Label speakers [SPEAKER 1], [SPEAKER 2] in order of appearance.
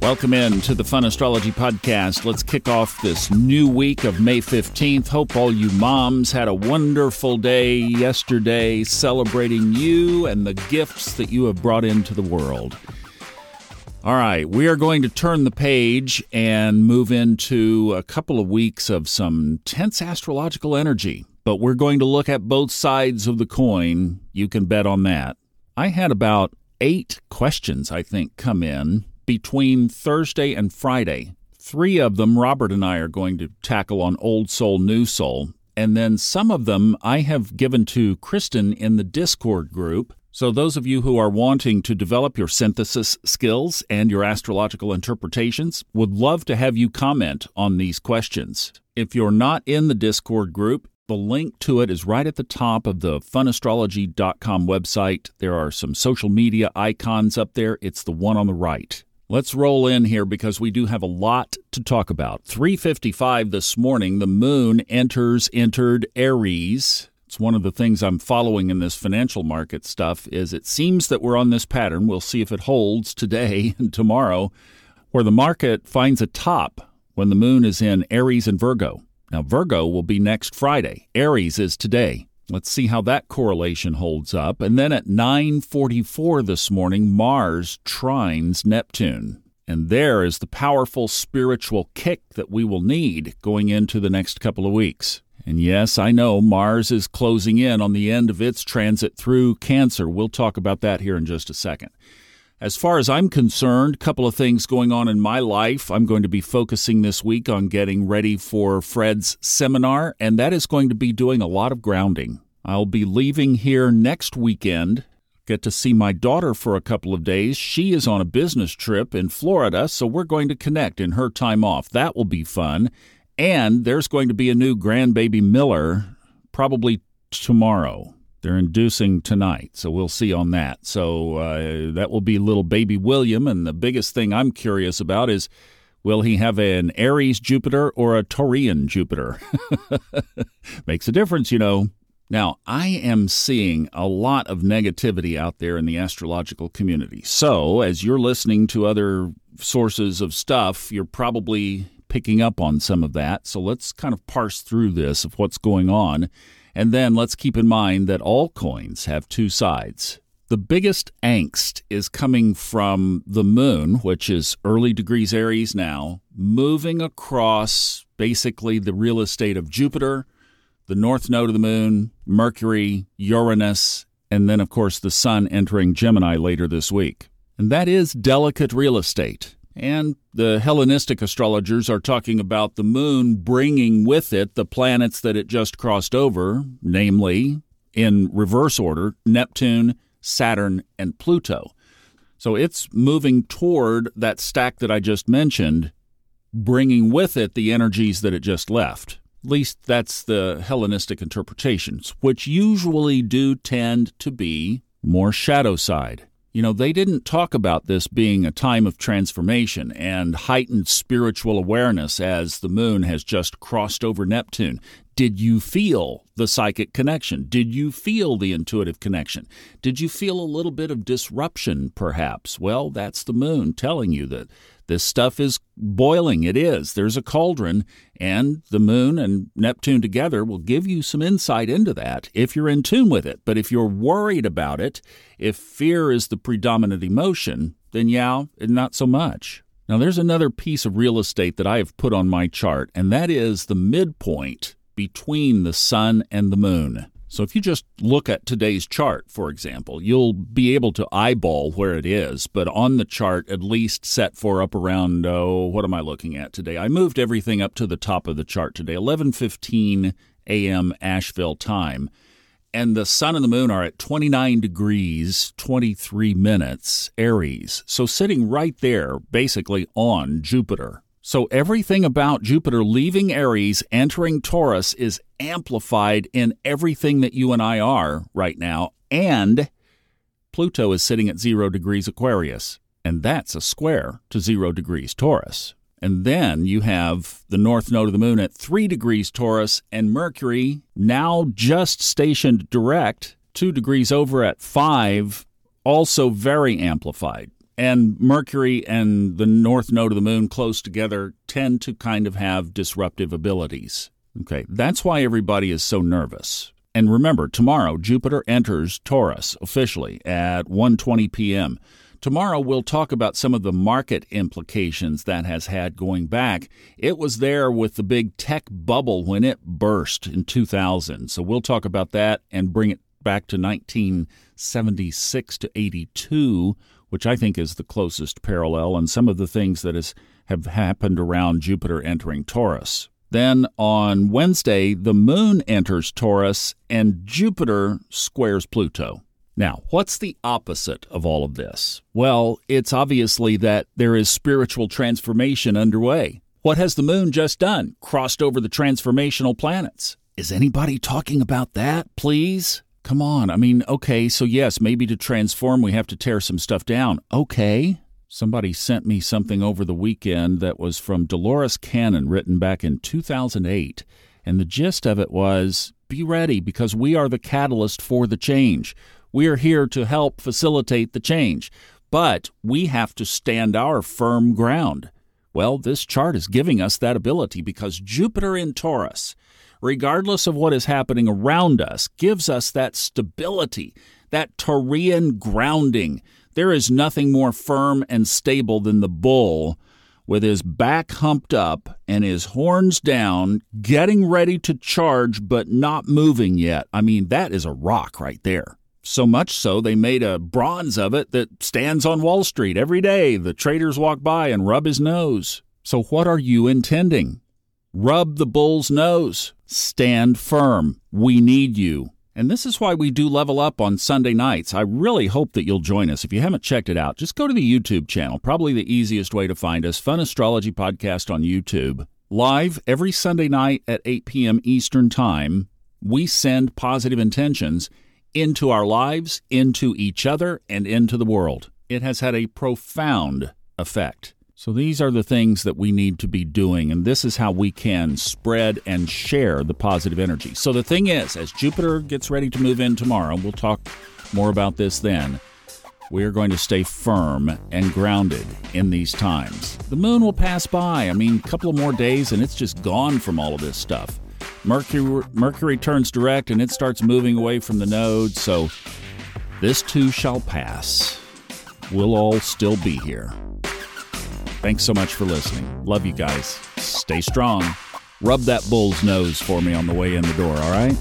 [SPEAKER 1] Welcome in to the Fun Astrology Podcast. Let's kick off this new week of May 15th. Hope all you moms had a wonderful day yesterday celebrating you and the gifts that you have brought into the world. All right, we are going to turn the page and move into a couple of weeks of some tense astrological energy, but we're going to look at both sides of the coin. You can bet on that. I had about eight questions, I think, come in between Thursday and Friday. Three of them, Robert and I are going to tackle on Old Soul, New Soul. And then some of them I have given to Kristen in the Discord group. So, those of you who are wanting to develop your synthesis skills and your astrological interpretations would love to have you comment on these questions. If you're not in the Discord group, the link to it is right at the top of the funastrology.com website. There are some social media icons up there. It's the one on the right. Let's roll in here because we do have a lot to talk about. 355 this morning, the moon enters entered Aries. It's one of the things I'm following in this financial market stuff is it seems that we're on this pattern. We'll see if it holds today and tomorrow where the market finds a top when the moon is in Aries and Virgo. Now Virgo will be next Friday. Aries is today. Let's see how that correlation holds up. And then at 9:44 this morning, Mars trines Neptune. And there is the powerful spiritual kick that we will need going into the next couple of weeks. And yes, I know Mars is closing in on the end of its transit through Cancer. We'll talk about that here in just a second. As far as I'm concerned, a couple of things going on in my life. I'm going to be focusing this week on getting ready for Fred's seminar, and that is going to be doing a lot of grounding. I'll be leaving here next weekend. Get to see my daughter for a couple of days. She is on a business trip in Florida, so we're going to connect in her time off. That will be fun. And there's going to be a new grandbaby Miller probably tomorrow. They're inducing tonight, so we'll see on that. So uh, that will be little baby William. And the biggest thing I'm curious about is will he have an Aries Jupiter or a Taurian Jupiter? Makes a difference, you know. Now, I am seeing a lot of negativity out there in the astrological community. So, as you're listening to other sources of stuff, you're probably picking up on some of that. So, let's kind of parse through this of what's going on and then let's keep in mind that all coins have two sides. The biggest angst is coming from the moon, which is early degrees Aries now, moving across basically the real estate of Jupiter, the north node of the moon, Mercury, Uranus, and then, of course, the sun entering Gemini later this week. And that is delicate real estate. And the Hellenistic astrologers are talking about the moon bringing with it the planets that it just crossed over, namely, in reverse order, Neptune, Saturn, and Pluto. So it's moving toward that stack that I just mentioned, bringing with it the energies that it just left. At least that's the Hellenistic interpretations, which usually do tend to be more shadow side. You know, they didn't talk about this being a time of transformation and heightened spiritual awareness as the moon has just crossed over Neptune. Did you feel the psychic connection? Did you feel the intuitive connection? Did you feel a little bit of disruption, perhaps? Well, that's the moon telling you that this stuff is boiling. It is. There's a cauldron, and the moon and Neptune together will give you some insight into that if you're in tune with it. But if you're worried about it, if fear is the predominant emotion, then yeah, not so much. Now, there's another piece of real estate that I have put on my chart, and that is the midpoint between the sun and the moon. So if you just look at today's chart, for example, you'll be able to eyeball where it is, but on the chart, at least set for up around, oh, what am I looking at today? I moved everything up to the top of the chart today, 11:15 a.m. Asheville time. And the sun and the moon are at 29 degrees, 23 minutes, Aries. So sitting right there, basically on Jupiter. So everything about Jupiter leaving Aries, entering Taurus is amplified in everything that you and I are right now. And Pluto is sitting at zero degrees Aquarius, and that's a square to zero degrees Taurus. And then you have the north node of the moon at three degrees Taurus, and Mercury, now just stationed direct, two degrees over at five, also very amplified. And Mercury and the north node of the moon close together tend to kind of have disruptive abilities. Okay, that's why everybody is so nervous. And remember, tomorrow Jupiter enters Taurus officially at 1:20 p.m. Tomorrow we'll talk about some of the market implications that has had going back. It was there with the big tech bubble when it burst in 2000. So we'll talk about that and bring it back to 1976 to 82, which I think is the closest parallel, and some of the things that have happened around Jupiter entering Taurus. Then on Wednesday, the moon enters Taurus and Jupiter squares Pluto. Now, what's the opposite of all of this? Well, it's obviously that there is spiritual transformation underway. What has the moon just done? Crossed over the transformational planets. Is anybody talking about that, please? Come on. I mean, okay, so yes, maybe to transform, we have to tear some stuff down. Okay. Somebody sent me something over the weekend that was from Dolores Cannon, written back in 2008. And the gist of it was be ready because we are the catalyst for the change. We are here to help facilitate the change, but we have to stand our firm ground. Well, this chart is giving us that ability because Jupiter in Taurus regardless of what is happening around us, gives us that stability, that Taurian grounding. There is nothing more firm and stable than the bull with his back humped up and his horns down, getting ready to charge but not moving yet. I mean, that is a rock right there. So much so, they made a bronze of it that stands on Wall Street every day. The traders walk by and rub his nose. So, what are you intending? Rub the bull's nose. Stand firm. We need you. And this is why we do level up on Sunday nights. I really hope that you'll join us. If you haven't checked it out, just go to the YouTube channel. Probably the easiest way to find us Fun Astrology Podcast on YouTube. Live every Sunday night at 8 p.m. Eastern Time, we send positive intentions into our lives, into each other, and into the world. It has had a profound effect. So these are the things that we need to be doing, and this is how we can spread and share the positive energy. So the thing is, as Jupiter gets ready to move in tomorrow, we'll talk more about this then. We are going to stay firm and grounded in these times. The moon will pass by. I mean, a couple of more days, and it's just gone from all of this stuff. Mercury, Mercury turns direct, and it starts moving away from the node. So this too shall pass. We'll all still be here. Thanks so much for listening. Love you guys. Stay strong. Rub that bull's nose for me on the way in the door, all right?